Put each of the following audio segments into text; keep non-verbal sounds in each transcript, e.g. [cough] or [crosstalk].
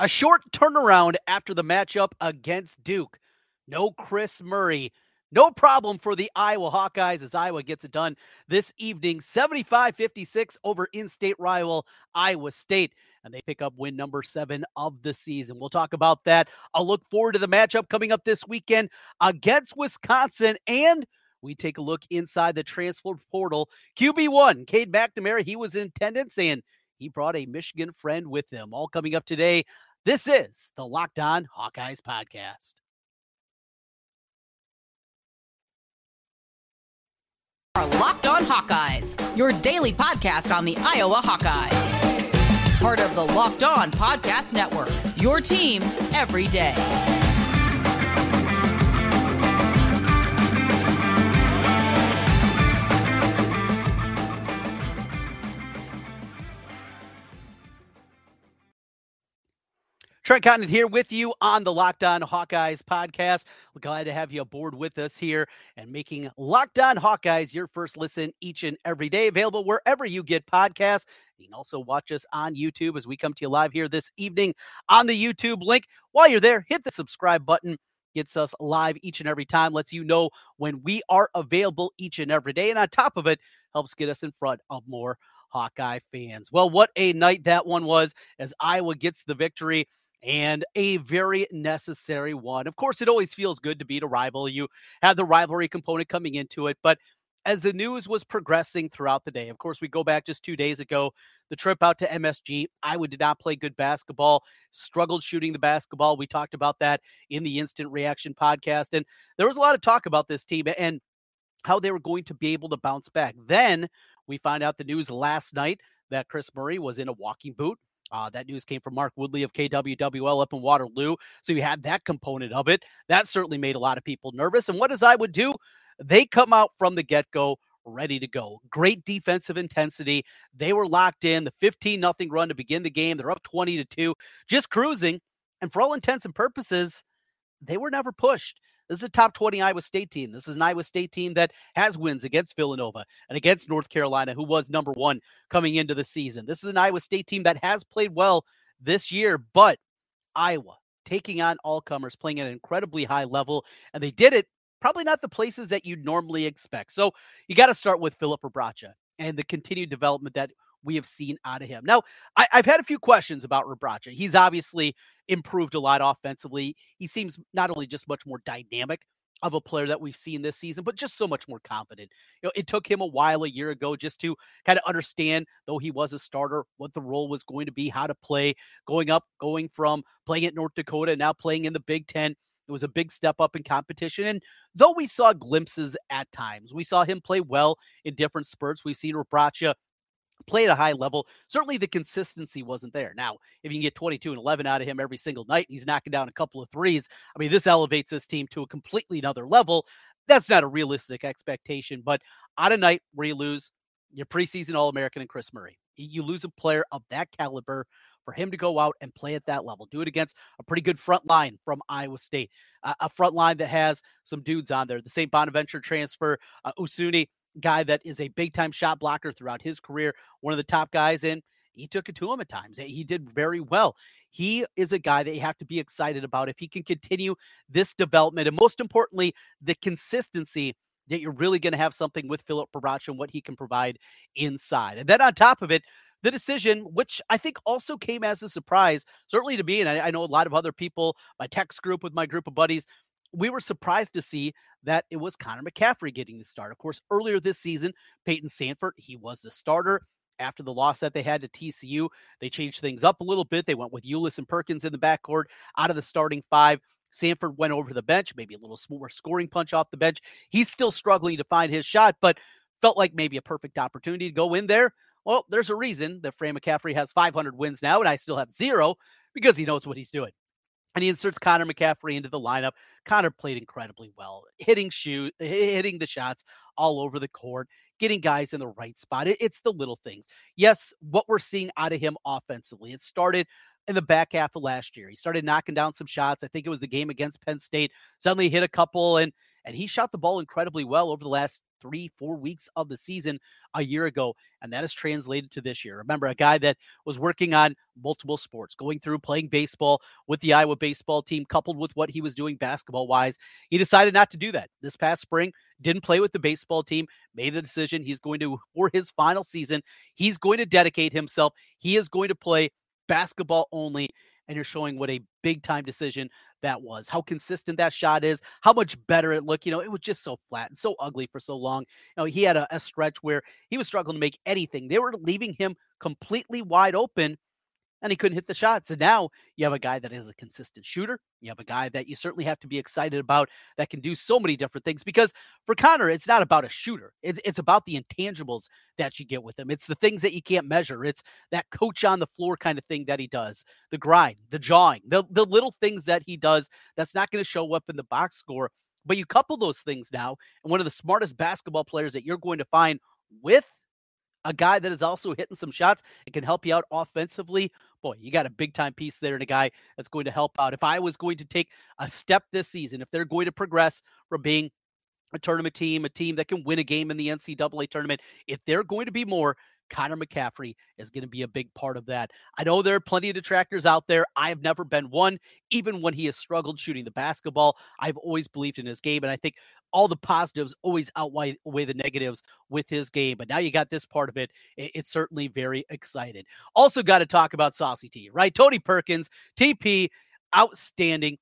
A short turnaround after the matchup against Duke. No Kris Murray. No problem for the Iowa Hawkeyes as Iowa gets it done this evening 75 56 over in state rival Iowa State. And they pick up win number seven of the season. We'll talk about that. I'll look forward to the matchup coming up this weekend against Wisconsin. And we take a look inside the transfer portal. QB1, Cade McNamara, he was in attendance and he brought a Michigan friend with him. All coming up today. This is the Locked On Hawkeyes podcast. Are Locked On Hawkeyes, your daily podcast on the Iowa Hawkeyes. Part of the Locked On Podcast Network, your team every day. Trent Condon here with you on the Locked On Hawkeyes podcast. We're glad to have you aboard with us here and making Locked On Hawkeyes your first listen each and every day. Available wherever you get podcasts. You can also watch us on YouTube as we come to you live here this evening on the YouTube link. While you're there, hit the subscribe button. Gets us live each and every time, lets you know when we are available each and every day. And on top of it, helps get us in front of more Hawkeye fans. Well, what a night that one was as Iowa gets the victory and a very necessary one. Of course, it always feels good to beat a rival. You have the rivalry component coming into it, but as the news was progressing throughout the day, of course, we go back just two days ago, the trip out to MSG. Iowa did not play good basketball, struggled shooting the basketball. We talked about that in the instant reaction podcast. And there was a lot of talk about this team and how they were going to be able to bounce back. Then we find out the news last night that Kris Murray was in a walking boot uh, that news came from Mark Woodley of KWWL up in Waterloo. So you had that component of it. That certainly made a lot of people nervous. And what does I would do? They come out from the get go ready to go. Great defensive intensity. They were locked in. The 15 nothing run to begin the game. They're up 20 to 2, just cruising. And for all intents and purposes, they were never pushed. This is a top 20 Iowa State team. This is an Iowa State team that has wins against Villanova and against North Carolina, who was number one coming into the season. This is an Iowa State team that has played well this year, but Iowa taking on all comers, playing at an incredibly high level, and they did it probably not the places that you'd normally expect. So you got to start with Filip Rebraca and the continued development that we have seen out of him. Now, I, have had a few questions about Rebraca. He's obviously improved a lot offensively. He seems not only just much more dynamic of a player that we've seen this season, but just so much more confident. You know, it took him a while a year ago just to kind of understand, though he was a starter, what the role was going to be, how to play, going up, going from playing at North Dakota, now playing in the Big Ten. It was a big step up in competition. And though we saw glimpses at times, we saw him play well in different spurts. We've seen Rebraca play at a high level. Certainly the consistency wasn't there. Now, if you can get 22 and 11 out of him every single night, he's knocking down a couple of threes. I mean, this elevates this team to a completely another level. That's not a realistic expectation, but on a night where you lose your preseason All American and Kris Murray, you lose a player of that caliber for him to go out and play at that level. Do it against a pretty good front line from Iowa State, uh, a front line that has some dudes on there. The St. Bonaventure transfer, uh, Osunniyi, guy that is a big time shot blocker throughout his career, one of the top guys in. He took it to him at times. He did very well. He is a guy that you have to be excited about if he can continue this development and most importantly, the consistency that you're really going to have something with Filip Rebraca and what he can provide inside. And then on top of it, the decision, which I think also came as a surprise, certainly to me, and I, I know a lot of other people, my text group with my group of buddies, we were surprised to see that it was Connor McCaffery getting the start. Of course, earlier this season, Payton Sandfort, he was the starter. After the loss that they had to TCU, they changed things up a little bit. They went with Ulis and Perkins in the backcourt out of the starting five. Sandfort went over to the bench, maybe a little more scoring punch off the bench. He's still struggling to find his shot, but felt like maybe a perfect opportunity to go in there. Well, there's a reason that Fran McCaffery has 500 wins now, and I still have zero because he knows what he's doing and he inserts Connor McCaffery into the lineup. Connor played incredibly well, hitting shoot, hitting the shots all over the court, getting guys in the right spot. it's the little things. Yes, what we're seeing out of him offensively. It started in the back half of last year. He started knocking down some shots. I think it was the game against Penn State. Suddenly hit a couple and and he shot the ball incredibly well over the last three, four weeks of the season a year ago. And that is translated to this year. Remember, a guy that was working on multiple sports, going through playing baseball with the Iowa baseball team, coupled with what he was doing basketball wise. He decided not to do that this past spring, didn't play with the baseball team, made the decision he's going to, for his final season, he's going to dedicate himself. He is going to play basketball only and you're showing what a big time decision that was. How consistent that shot is, how much better it looked. You know, it was just so flat and so ugly for so long. You know, he had a, a stretch where he was struggling to make anything. They were leaving him completely wide open and he couldn't hit the shots. And now you have a guy that is a consistent shooter. You have a guy that you certainly have to be excited about that can do so many different things. Because for Connor, it's not about a shooter, it's, it's about the intangibles that you get with him. It's the things that you can't measure. It's that coach on the floor kind of thing that he does the grind, the jawing, the, the little things that he does that's not going to show up in the box score. But you couple those things now, and one of the smartest basketball players that you're going to find with a guy that is also hitting some shots and can help you out offensively, boy, you got a big time piece there and a guy that's going to help out. If I was going to take a step this season, if they're going to progress from being a tournament team, a team that can win a game in the NCAA tournament, if they're going to be more, Connor McCaffery is going to be a big part of that. I know there are plenty of detractors out there. I have never been one, even when he has struggled shooting the basketball. I've always believed in his game, and I think all the positives always outweigh the negatives with his game. But now you got this part of it. It's certainly very excited. Also, got to talk about Saucy T, right? Tony Perkins, TP, outstanding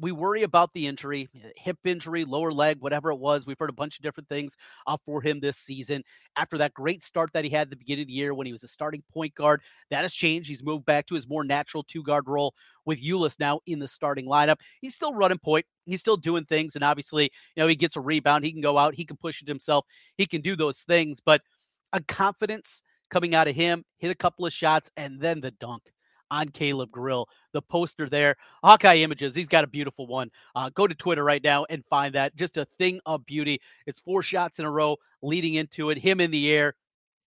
we worry about the injury, eh, hip injury, lower leg, whatever it was. We've heard a bunch of different things uh, for him this season. After that great start that he had at the beginning of the year when he was a starting point guard, that has changed. He's moved back to his more natural two guard role with Ulis now in the starting lineup. He's still running point. He's still doing things. And obviously, you know, he gets a rebound. He can go out. He can push it himself. He can do those things. But a confidence coming out of him, hit a couple of shots, and then the dunk on Caleb Grill. The poster there, Hawkeye Images. He's got a beautiful one. Uh, go to Twitter right now and find that. Just a thing of beauty. It's four shots in a row leading into it. Him in the air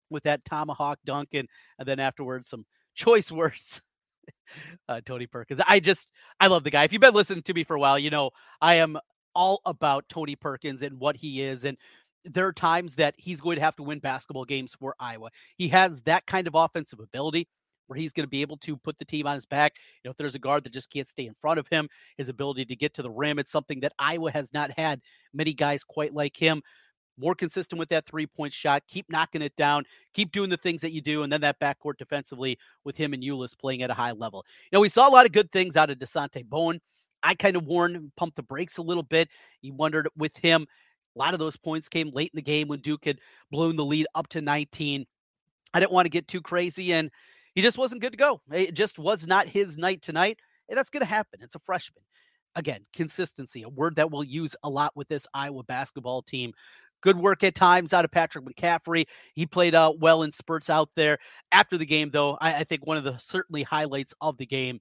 with that tomahawk dunk, and, and then afterwards some [laughs] choice words. uh, Tony Perkins. I just I love the guy. If you've been listening to me for a while, you know I am all about Tony Perkins and what he is and there are times that he's going to have to win basketball games for Iowa. He has that kind of offensive ability where he's going to be able to put the team on his back. You know, if there's a guard that just can't stay in front of him, his ability to get to the rim, it's something that Iowa has not had many guys quite like him. More consistent with that three point shot, keep knocking it down, keep doing the things that you do, and then that backcourt defensively with him and Ulis playing at a high level. You know, we saw a lot of good things out of Dasonte Bowen. I kind of warned, pumped the brakes a little bit. You wondered with him, a lot of those points came late in the game when Duke had blown the lead up to 19. I didn't want to get too crazy. And he just wasn't good to go. It just was not his night tonight. And that's going to happen. It's a freshman. Again, consistency, a word that we'll use a lot with this Iowa basketball team. Good work at times out of Patrick McCaffery. He played uh, well in spurts out there. After the game, though, I, I, think one of the certainly highlights of the game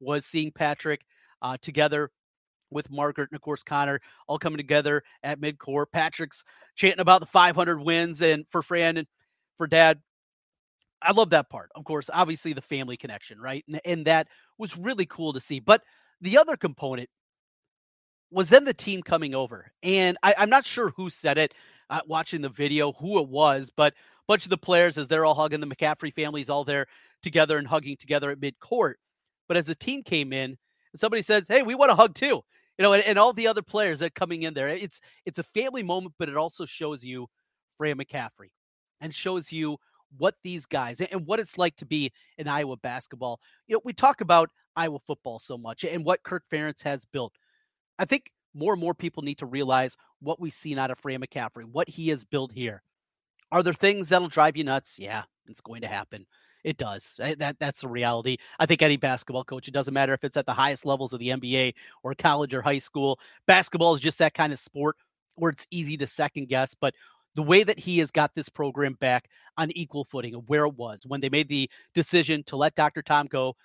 was seeing Patrick uh, together with Margaret and of course Connor all coming together at midcourt. Patrick's chanting about the 500 wins and for Fran and for Dad I love that part. Of course, obviously the family connection, right? And, and that was really cool to see. But the other component was then the team coming over. And I, am not sure who said it uh, watching the video, who it was, but a bunch of the players, as they're all hugging, the McCaffery families all there together and hugging together at midcourt. But as the team came in, somebody says, Hey, we want to hug too. You know, and, and all the other players that coming in there. It's it's a family moment, but it also shows you Fran McCaffery and shows you what these guys and what it's like to be in Iowa basketball. You know, we talk about Iowa football so much and what Kirk Ferentz has built. I think more and more people need to realize what we've seen out of Fran McCaffery, what he has built here. Are there things that'll drive you nuts? Yeah, it's going to happen. It does. Eh, that that's the reality. I think any basketball coach, it doesn't matter if it's at the highest levels of the NBA or college or high school. Basketball is just that kind of sport where it's easy to second guess. But the way that he has got this program back on equal footing of where it was when they made the decision to let Dr. Tom go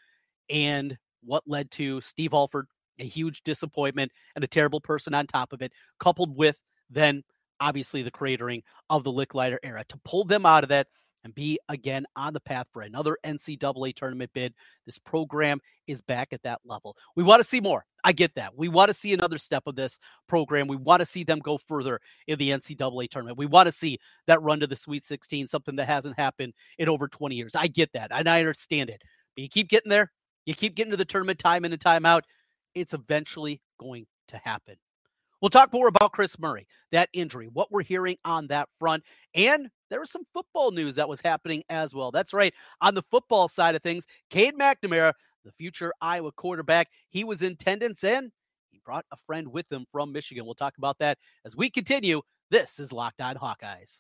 and what led to Steve Alford, a huge disappointment and a terrible person on top of it, coupled with then obviously the cratering of the Lickliter era. To pull them out of that and be again on the path for another NCAA tournament bid. This program is back at that level. We want to see more. I get that. We want to see another step of this program. We want to see them go further in the NCAA tournament. We want to see that run to the Sweet 16, something that hasn't happened in over 20 years. I get that and I understand it. But you keep getting there, you keep getting to the tournament time in and time out, it's eventually going to happen. We'll talk more about Kris Murray, that injury, what we're hearing on that front, and there was some football news that was happening as well. That's right. On the football side of things, Cade McNamara, the future Iowa quarterback, he was in attendance and he brought a friend with him from Michigan. We'll talk about that as we continue. This is Locked On Hawkeyes.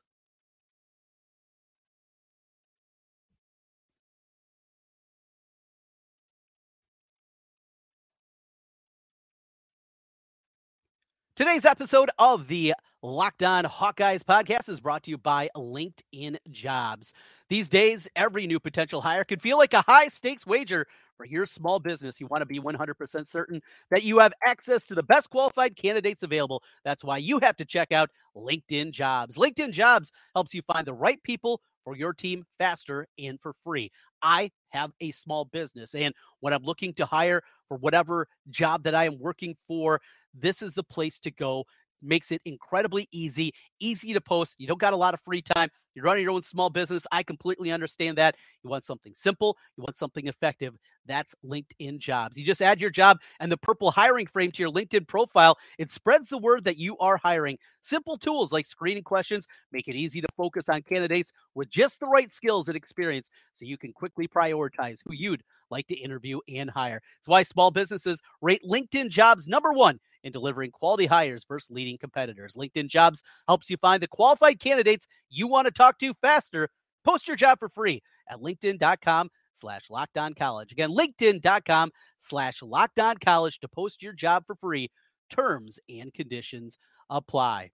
Today's episode of the Locked On Hawkeyes podcast is brought to you by LinkedIn Jobs. These days, every new potential hire could feel like a high stakes wager for your small business. You want to be 100% certain that you have access to the best qualified candidates available. That's why you have to check out LinkedIn Jobs. LinkedIn Jobs helps you find the right people for your team faster and for free. I have a small business, and when I'm looking to hire for whatever job that I am working for, this is the place to go makes it incredibly easy, easy to post. You don't got a lot of free time. You're running your own small business. I completely understand that. You want something simple, you want something effective. That's LinkedIn jobs. You just add your job and the purple hiring frame to your LinkedIn profile. It spreads the word that you are hiring. Simple tools like screening questions make it easy to focus on candidates with just the right skills and experience so you can quickly prioritize who you'd like to interview and hire. It's why small businesses rate LinkedIn jobs number one in delivering quality hires versus leading competitors. LinkedIn Jobs helps you find the qualified candidates you want to talk to faster. Post your job for free at linkedin.com slash lockdown college. Again, linkedin.com slash lockdown college to post your job for free. Terms and conditions apply.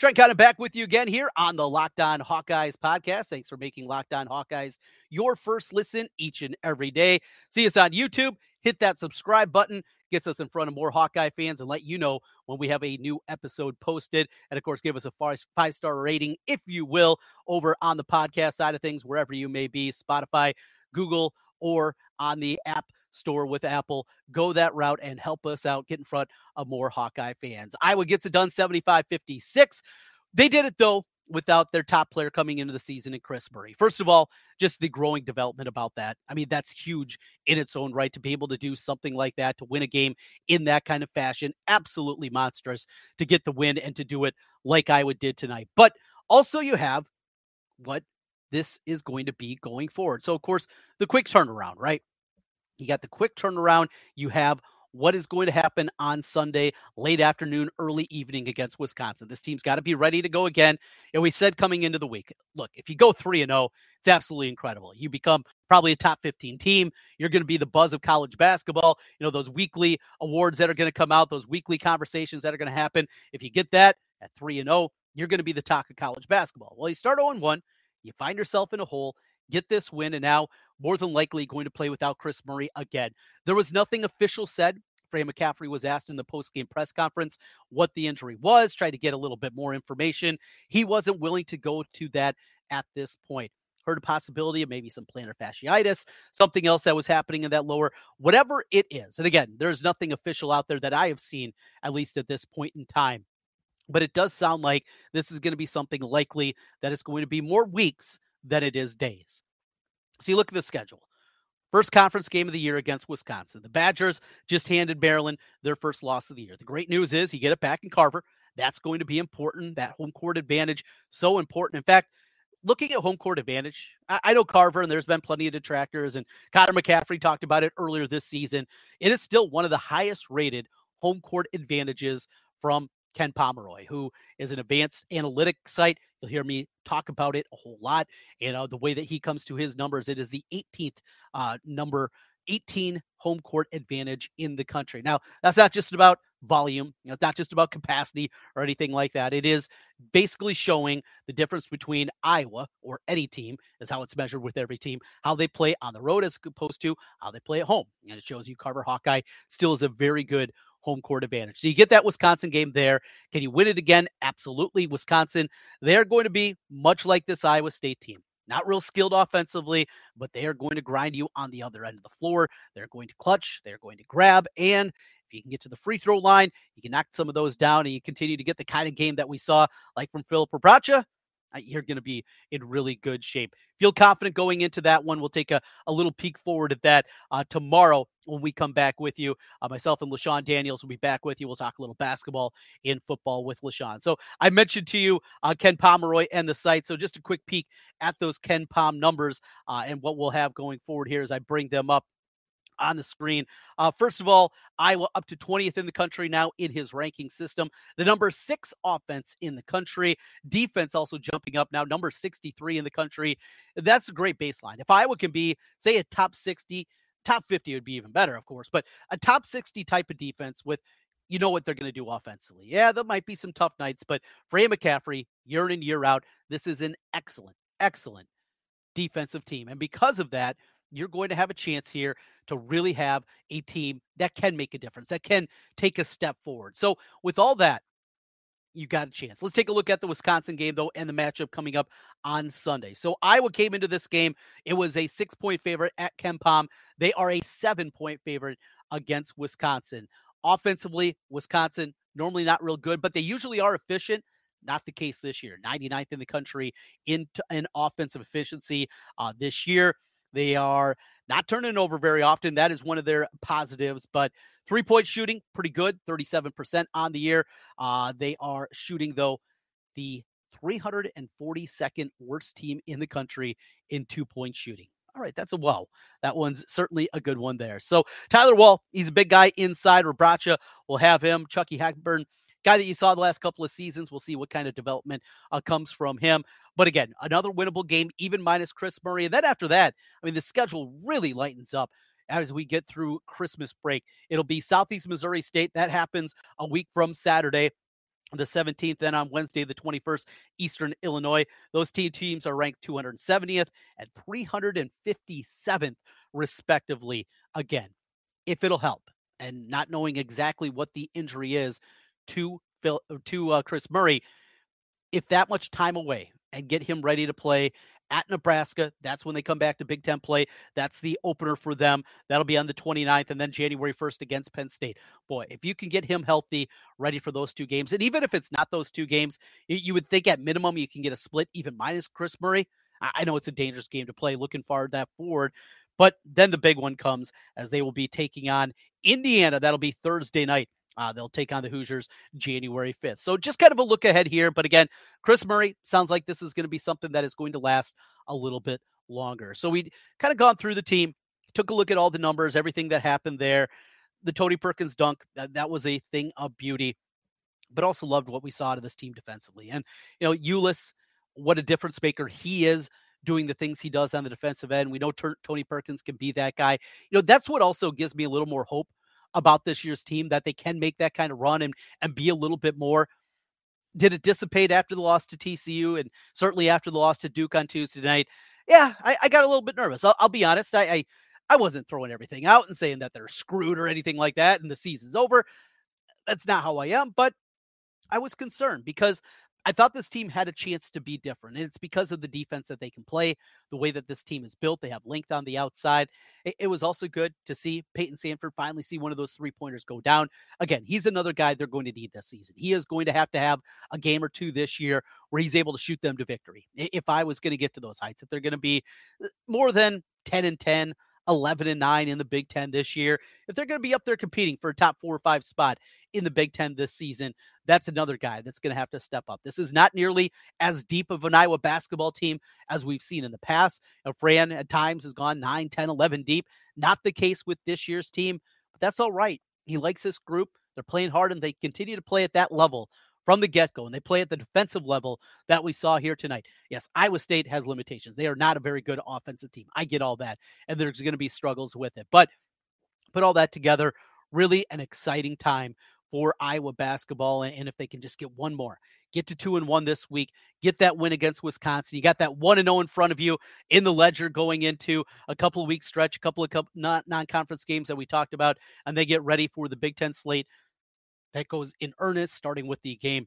Trent Condon back with you again here on the Locked On Hawkeyes podcast. Thanks for making Locked On Hawkeyes your first listen each and every day. See us on YouTube. Hit that subscribe button. Gets us in front of more Hawkeye fans and let you know when we have a new episode posted. And of course, give us a five star rating, if you will, over on the podcast side of things, wherever you may be Spotify, Google, or on the app store with Apple. Go that route and help us out, get in front of more Hawkeye fans. Iowa gets it done 75 56. They did it though without their top player coming into the season in Kris Murray. First of all, just the growing development about that. I mean, that's huge in its own right to be able to do something like that, to win a game in that kind of fashion. Absolutely monstrous to get the win and to do it like Iowa did tonight. But also, you have what this is going to be going forward. So, of course, the quick turnaround, right? You got the quick turnaround. You have what is going to happen on Sunday, late afternoon, early evening against Wisconsin. This team's got to be ready to go again. And we said coming into the week, look, if you go 3 and 0, it's absolutely incredible. You become probably a top 15 team. You're going to be the buzz of college basketball. You know, those weekly awards that are going to come out, those weekly conversations that are going to happen. If you get that at 3 and 0, you're going to be the talk of college basketball. Well, you start 0 1, you find yourself in a hole get this win, and now more than likely going to play without Kris Murray again. There was nothing official said. Fran McCaffery was asked in the post-game press conference what the injury was, tried to get a little bit more information. He wasn't willing to go to that at this point. Heard a possibility of maybe some plantar fasciitis, something else that was happening in that lower, whatever it is. And again, there's nothing official out there that I have seen, at least at this point in time. But it does sound like this is going to be something likely that is going to be more weeks than it is days. So you look at the schedule. First conference game of the year against Wisconsin. The Badgers just handed Maryland their first loss of the year. The great news is you get it back in Carver. That's going to be important. That home court advantage, so important. In fact, looking at home court advantage, I, I know Carver, and there's been plenty of detractors, and Connor McCaffery talked about it earlier this season. It is still one of the highest rated home court advantages from Ken Pomeroy, who is an advanced analytic site. You'll hear me talk about it a whole lot. You know, the way that he comes to his numbers, it is the 18th uh, number, 18 home court advantage in the country. Now, that's not just about volume, you know, it's not just about capacity or anything like that. It is basically showing the difference between Iowa or any team, is how it's measured with every team, how they play on the road as opposed to how they play at home. And it shows you Carver Hawkeye still is a very good home court advantage. So you get that Wisconsin game there. Can you win it again? Absolutely. Wisconsin, they're going to be much like this Iowa State team. not real skilled offensively, but they are going to grind you on the other end of the floor. They're going to clutch, they're going to grab, and if you can get to the free throw line, you can knock some of those down, and you continue to get the kind of game that we saw, like from Filip Rebraca you're going to be in really good shape. Feel confident going into that one. We'll take a, a little peek forward at that uh, tomorrow when we come back with you. Uh, myself and LaShawn Daniels will be back with you. We'll talk a little basketball in football with LaShawn. So I mentioned to you uh, Ken Pomeroy and the site. So just a quick peek at those KenPom numbers uh, and what we'll have going forward here as I bring them up on the screen. Uh, first of all, Iowa up to 20th in the country now in his ranking system. The number six offense in the country. Defense also jumping up now, number 63 in the country. That's a great baseline. If Iowa can be, say, a top 60, top 50 would be even better, of course, but a top 60 type of defense with you know what they're going to do offensively. Yeah, there might be some tough nights, but for A. McCaffery, year in, year out, this is an excellent, excellent defensive team. And because of that, you're going to have a chance here to really have a team that can make a difference, that can take a step forward. So, with all that, you got a chance. Let's take a look at the Wisconsin game, though, and the matchup coming up on Sunday. So, Iowa came into this game. It was a six point favorite at KenPom. They are a seven point favorite against Wisconsin. Offensively, Wisconsin normally not real good, but they usually are efficient. Not the case this year. 99th in the country in, in offensive efficiency uh, this year. They are not turning over very often. That is one of their positives. But three point shooting, pretty good, 37% on the year. Uh, they are shooting, though, the 342nd worst team in the country in two point shooting. All right, that's a well. That one's certainly a good one there. So Tyler Wahl, he's a big guy inside. Rebraca will have him. Chucky Hepburn guy that you saw the last couple of seasons. We'll see what kind of development uh, comes from him. But again, another winnable game, even minus Kris Murray. And then after that, I mean, the schedule really lightens up as we get through Christmas break. It'll be Southeast Missouri State. That happens a week from Saturday the 17th, then on Wednesday, the 21st, Eastern Illinois. Those two teams are ranked 270th and 357th, respectively. Again, if it'll help, and not knowing exactly what the injury is, to Phil uh, to uh, Kris Murray, if that much time away and get him ready to play at Nebraska. That's when they come back to Big Ten play. That's the opener for them. That'll be on the 29th and then January 1st against Penn State. Boy, if you can get him healthy, ready for those two games, and even if it's not those two games, you would think at minimum you can get a split even minus Kris Murray. I know it's a dangerous game to play. Looking forward that forward. But then the big one comes as they will be taking on Indiana. That'll be Thursday night uh, they'll take on the Hoosiers January 5th. So just kind of a look ahead here. But again, Kris Murray sounds like this is going to be something that is going to last a little bit longer. So we kind of gone through the team, took a look at all the numbers, everything that happened there. The Tony Perkins dunk, that, that was a thing of beauty, but also loved what we saw out of this team defensively. And, you know, Ulis, what a difference maker he is doing the things he does on the defensive end. We know Tony Perkins can be that guy. You know, that's what also gives me a little more hope about this year's team that they can make that kind of run and and be a little bit more did it dissipate after the loss to TCU and certainly after the loss to Duke on Tuesday night? Yeah, I, I got a little bit nervous. I'll, I'll be honest. I, I, I wasn't throwing everything out and saying that they're screwed or anything like that and the season's over. That's not how I am, but I was concerned because I thought this team had a chance to be different. And it's because of the defense that they can play, the way that this team is built. They have length on the outside. It, it was also good to see Payton Sandfort finally see one of those three pointers go down. Again, he's another guy they're going to need this season. He is going to have to have a game or two this year where he's able to shoot them to victory. If I was going to get to those heights, if they're going to be uh, more than 10 and 10, 11 and 9 in the Big Ten this year, if they're going to be up there competing for a top four or five spot in the Big Ten this season, that's another guy that's going to have to step up. This is not nearly as deep of an Iowa basketball team as we've seen in the past. You know, Fran at times has gone 9, 10, 11 deep. Not the case with this year's team, but that's all right. He likes this group. They're playing hard and they continue to play at that level from the get go, and they play at the defensive level that we saw here tonight. Yes, Iowa State has limitations. They are not a very good offensive team. I get all that, and there's going to be struggles with it. But put all that together, really an exciting time for Iowa basketball. And if they can just get one more, get to two and one this week, get that win against Wisconsin. You got that one and zero oh in front of you in the ledger going into a couple of weeks stretch, a couple of non conference games that we talked about, and they get ready for the Big Ten slate that goes in earnest, starting with the game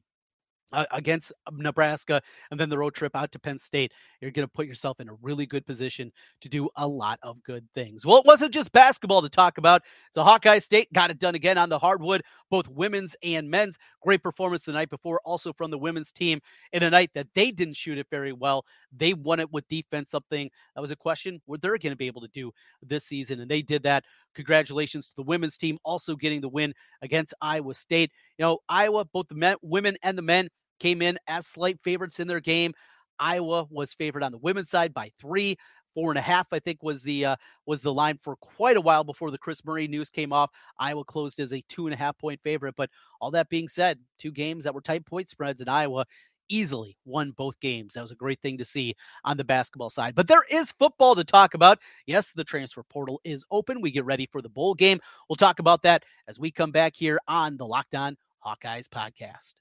uh, against Nebraska and then the road trip out to Penn State, you're going to put yourself in a really good position to do a lot of good things. Well, it wasn't just basketball to talk about. So Hawkeye State got it done again on the hardwood, both women's and men's. Great performance the night before, also from the women's team in a night that they didn't shoot it very well. They won it with defense, something that was a question what they're going to be able to do this season, and they did that. Congratulations to the women's team also getting the win against Iowa State. You know, Iowa, both the men, women and the men came in as slight favorites in their game. Iowa was favored on the women's side by three. Four and a half, I think, was the uh, was the line for quite a while before the Kris Murray news came off. Iowa closed as a two and a half point favorite. But all that being said, two games that were tight point spreads in Iowa easily won both games. That was a great thing to see on the basketball side. But there is football to talk about. Yes, the transfer portal is open. We get ready for the bowl game. We'll talk about that as we come back here on the Locked On Hawkeyes podcast.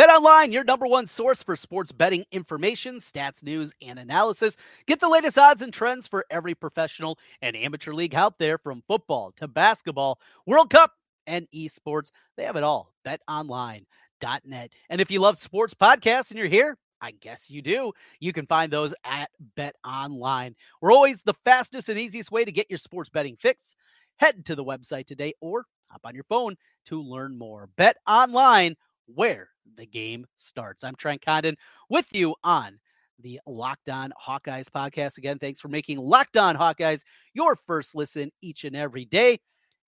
Bet online, your number one source for sports betting information, stats, news, and analysis. Get the latest odds and trends for every professional and amateur league out there from football to basketball, World Cup, and esports. They have it all. BetOnline.net. And if you love sports podcasts and you're here, I guess you do. You can find those at Bet Online. We're always the fastest and easiest way to get your sports betting fix. Head to the website today or hop on your phone to learn more. Bet Online where the game starts. I'm Trent Condon with you on the Locked On Hawkeyes podcast. Again, thanks for making Locked On Hawkeyes your first listen each and every day.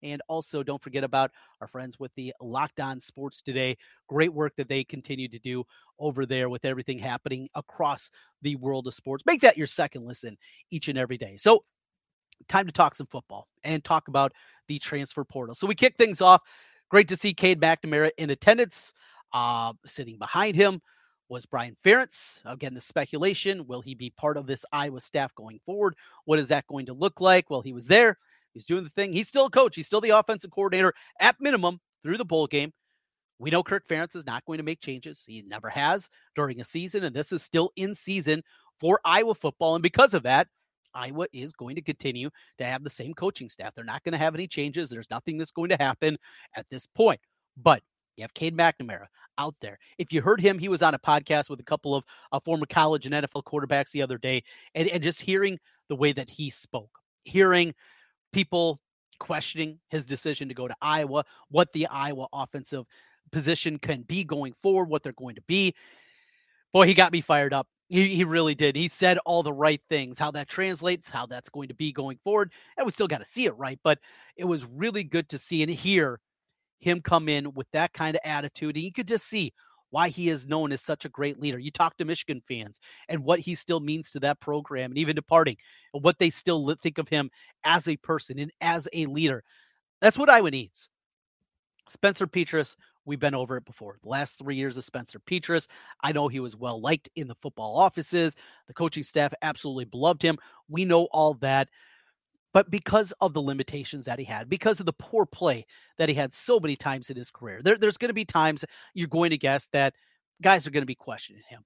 And also, don't forget about our friends with the Locked On Sports Today. Great work that they continue to do over there with everything happening across the world of sports. Make that your second listen each and every day. So, time to talk some football and talk about the transfer portal. So, we kick things off. Great to see Cade McNamara in attendance. Uh, sitting behind him was Brian Ferentz. Again, the speculation will he be part of this Iowa staff going forward? What is that going to look like? Well, he was there. He's doing the thing. He's still a coach. He's still the offensive coordinator at minimum through the bowl game. We know Kirk Ferentz is not going to make changes. He never has during a season, and this is still in season for Iowa football. And because of that, Iowa is going to continue to have the same coaching staff. They're not going to have any changes. There's nothing that's going to happen at this point. But you have Cade McNamara out there. If you heard him, he was on a podcast with a couple of uh, former college and NFL quarterbacks the other day, and, and just hearing the way that he spoke, hearing people questioning his decision to go to Iowa, what the Iowa offensive position can be going forward, what they're going to be. Boy, he got me fired up. He, he really did. He said all the right things, how that translates, how that's going to be going forward. And we still got to see it right, but it was really good to see and hear him come in with that kind of attitude. And you could just see why he is known as such a great leader. You talk to Michigan fans and what he still means to that program and even departing and what they still think of him as a person and as a leader. That's what Iowa needs. Spencer Petras, we've been over it before. The last three years of Spencer Petras, I know he was well liked in the football offices. The coaching staff absolutely beloved him. We know all that. But because of the limitations that he had, because of the poor play that he had so many times in his career, there, there's going to be times you're going to guess that guys are going to be questioning him.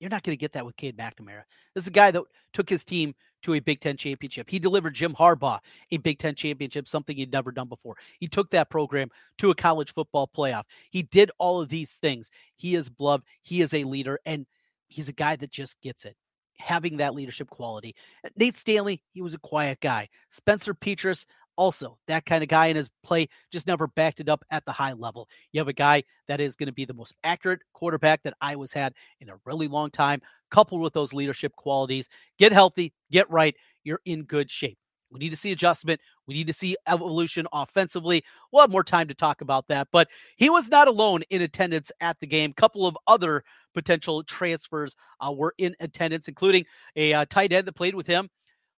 You're not going to get that with Cade McNamara. This is a guy that took his team to a Big Ten championship. He delivered Jim Harbaugh a Big Ten championship, something he'd never done before. He took that program to a college football playoff. He did all of these things. He is beloved. He is a leader, and he's a guy that just gets it having that leadership quality. Uh, Nate Stanley, he was a quiet guy. Spencer Petras, also that kind of guy in his play, just never backed it up at the high level. You have a guy that is going to be the most accurate quarterback that Iowa's had in a really long time, coupled with those leadership qualities. Get healthy, get right, you're in good shape. We need to see adjustment. We need to see evolution offensively. We'll have more time to talk about that. But he was not alone in attendance at the game. A couple of other potential transfers uh, were in attendance, including a uh, tight end that played with him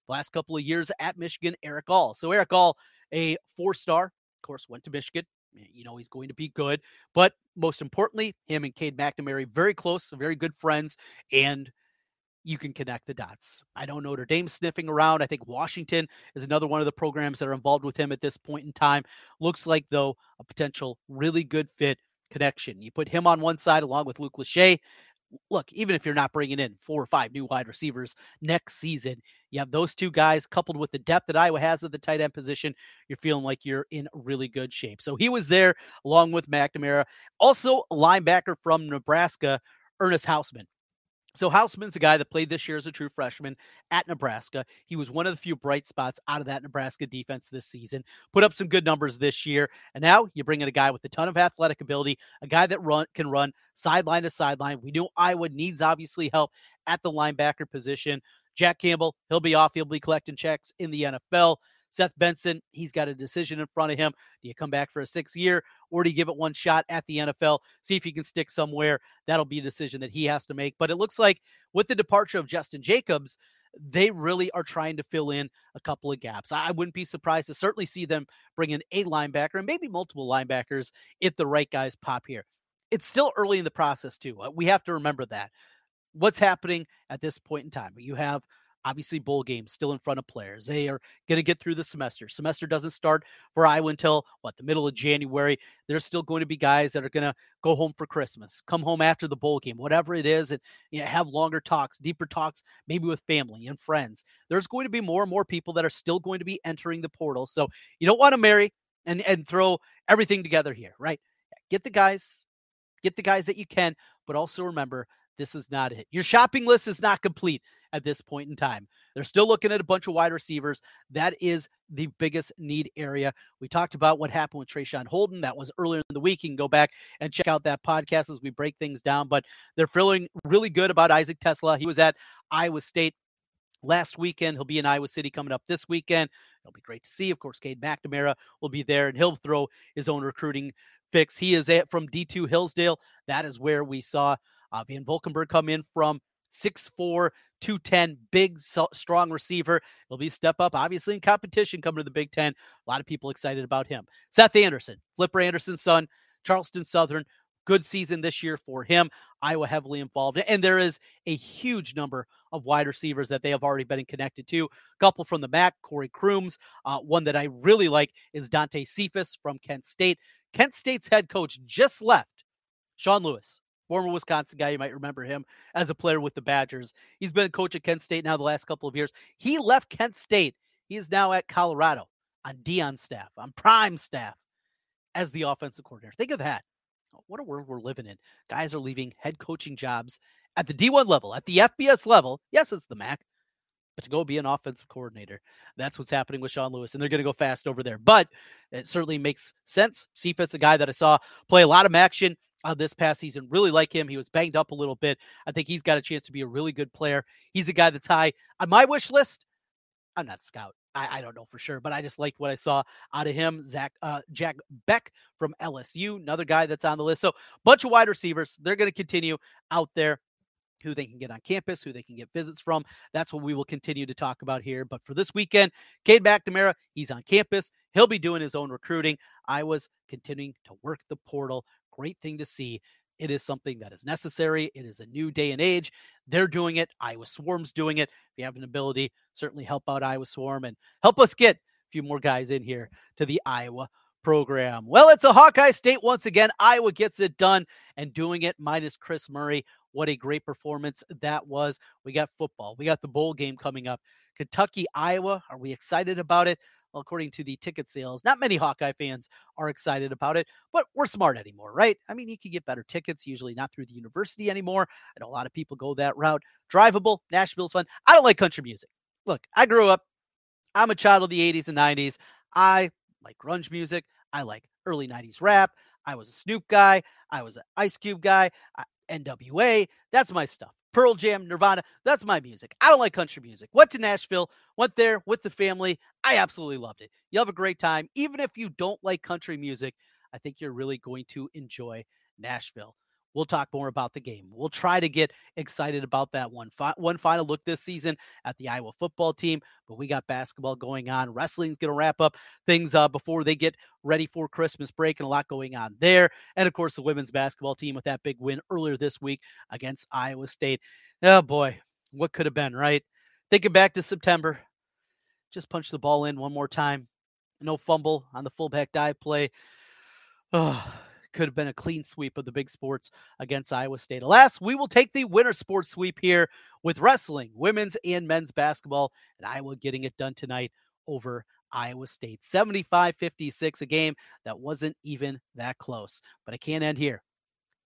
last couple of years at Michigan, Erick All. So Erick All, a four-star, of course, went to Michigan. You know he's going to be good, but most importantly, him and Cade McNamara very close, very good friends, and you can connect the dots. I know Notre Dame sniffing around. I think Washington is another one of the programs that are involved with him at this point in time. Looks like, though, a potential really good fit connection. You put him on one side along with Luke Lachey. look, even if you're not bringing in four or five new wide receivers next season, you have those two guys coupled with the depth that Iowa has at the tight end position. You're feeling like you're in really good shape. So he was there along with McNamara. Also, linebacker from Nebraska, Ernest Hausmann. So Hausmann's a guy that played this year as a true freshman at Nebraska. He was one of the few bright spots out of that Nebraska defense this season. Put up some good numbers this year, and now you bring in a guy with a ton of athletic ability, a guy that run can run sideline to sideline. We know Iowa needs obviously help at the linebacker position. Jack Campbell, he'll be off. He'll be collecting checks in the NFL. Seth Benson, he's got a decision in front of him. Do you come back for a sixth year or do you give it one shot at the NFL? See if he can stick somewhere. That'll be a decision that he has to make. But it looks like with the departure of Justin Jacobs, they really are trying to fill in a couple of gaps. I wouldn't be surprised to certainly see them bring in a linebacker and maybe multiple linebackers if the right guys pop here. It's still early in the process, too. Uh, we have to remember that. What's happening at this point in time? You have obviously bowl games still in front of players. They are going to get through the semester. Semester doesn't start for Iowa until what the middle of January. There's still going to be guys that are going to go home for Christmas, come home after the bowl game, whatever it is, and you know, have longer talks, deeper talks, maybe with family and friends. There's going to be more and more people that are still going to be entering the portal. So you don't want to marry and and throw everything together here, right? Get the guys, get the guys that you can, but also remember this is not it. Your shopping list is not complete at this point in time. They're still looking at a bunch of wide receivers. That is the biggest need area. We talked about what happened with Traeshon Holden. That was earlier in the week. You can go back and check out that podcast as we break things down. But they're feeling really good about Isaac TeSlaa. He was at Iowa State last weekend. He'll be in Iowa City coming up this weekend. It'll be great to see. Of course, Cade McNamara will be there, and he'll throw his own recruiting fix. He is from D2 Hillsdale. That is where we saw uh, Van Valkenburg come in from 6'4, 210, big, strong receiver. He'll be step up, obviously, in competition coming to the Big Ten. A lot of people excited about him. Seth Anderson, Flipper Anderson's son, Charleston Southern. Good season this year for him. Iowa heavily involved. And there is a huge number of wide receivers that they have already been connected to. A couple from the MAC, Corey Crooms. Uh, one that I really like is Dante Cephas from Kent State. Kent State's head coach just left, Sean Lewis former Wisconsin guy. You might remember him as a player with the Badgers. He's been a coach at Kent State now the last couple of years. He left Kent State. He is now at Colorado on Deion's staff, on Prime staff as the offensive coordinator. Think of that. Oh, what a world we're living in. Guys are leaving head coaching jobs at the D1 level, at the FBS level. Yes, it's the MAC, but to go be an offensive coordinator. That's what's happening with Sean Lewis, and they're going to go fast over there. But it certainly makes sense. Cephas, a guy that I saw play a lot of action uh, this past season. Really like him. He was banged up a little bit. I think he's got a chance to be a really good player. He's a guy that's high on my wish list. I'm not a scout. I, I don't know for sure, but I just liked what I saw out of him. Zach uh, Jack Bech from LSU, another guy that's on the list. So bunch of wide receivers. They're going to continue out there who they can get on campus, who they can get visits from. That's what we will continue to talk about here. But for this weekend, Cade McNamara, he's on campus. He'll be doing his own recruiting. I was continuing to work the portal great thing to see. It is something that is necessary. It is a new day and age. They're doing it. Iowa Swarm's doing it. If you have an ability, certainly help out Iowa Swarm and help us get a few more guys in here to the Iowa program. Well, it's a Hawkeye State once again. Iowa gets it done and doing it minus Kris Murray. What a great performance that was. We got football. We got the bowl game coming up. Kentucky, Iowa. Are we excited about it? Well, according to the ticket sales, not many Hawkeye fans are excited about it, but we're smart anymore, right? I mean, you can get better tickets, usually not through the university anymore. I know a lot of people go that route. Drivable, Nashville's fun. I don't like country music. Look, I grew up, I'm a child of the 80s and 90s. I like grunge music. I like early 90s rap. I was a Snoop guy. I was an Ice Cube guy. NWA. That's my stuff. Pearl Jam, Nirvana. That's my music. I don't like country music. Went to Nashville, went there with the family. I absolutely loved it. You have a great time. Even if you don't like country music, I think you're really going to enjoy Nashville. We'll talk more about the game. We'll try to get excited about that one. Fi- one final look this season at the Iowa football team, but we got basketball going on. Wrestling's going to wrap up things uh, before they get ready for Christmas break, and a lot going on there. And of course, the women's basketball team with that big win earlier this week against Iowa State. Oh boy, what could have been, right? Thinking back to September, just punch the ball in one more time. No fumble on the fullback dive play. [sighs] Oh, could have been a clean sweep of the big sports against Iowa State. Alas, we will take the winter sports sweep here with wrestling, women's and men's basketball, and Iowa getting it done tonight over Iowa State. 75 56, a game that wasn't even that close. But I can't end here.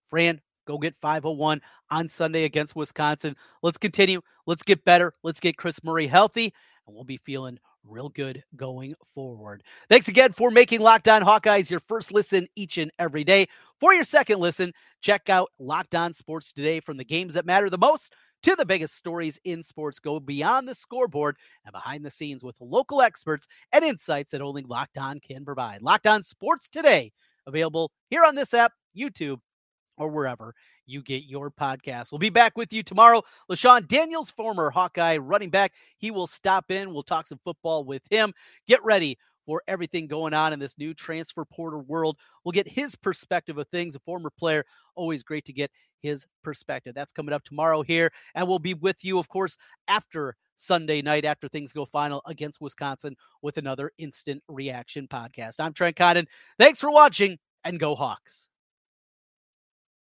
Fran, go get 501 on Sunday against Wisconsin. Let's continue. Let's get better. Let's get Kris Murray healthy, and we'll be feeling real good going forward. Thanks again for making Locked On Hawkeyes your first listen each and every day. For your second listen, check out Locked On Sports Today from the games that matter the most to the biggest stories in sports. Go beyond the scoreboard and behind the scenes with local experts and insights that only Locked On can provide. Locked On Sports Today, available here on this app, YouTube, or wherever you get your podcast. We'll be back with you tomorrow. LeShun Daniels, former Hawkeye running back, he will stop in. We'll talk some football with him. Get ready for everything going on in this new transfer portal world. We'll get his perspective of things. A former player, always great to get his perspective. That's coming up tomorrow here. And we'll be with you, of course, after Sunday night, after things go final against Wisconsin with another instant reaction podcast. I'm Trent Condon. Thanks for watching and go Hawks.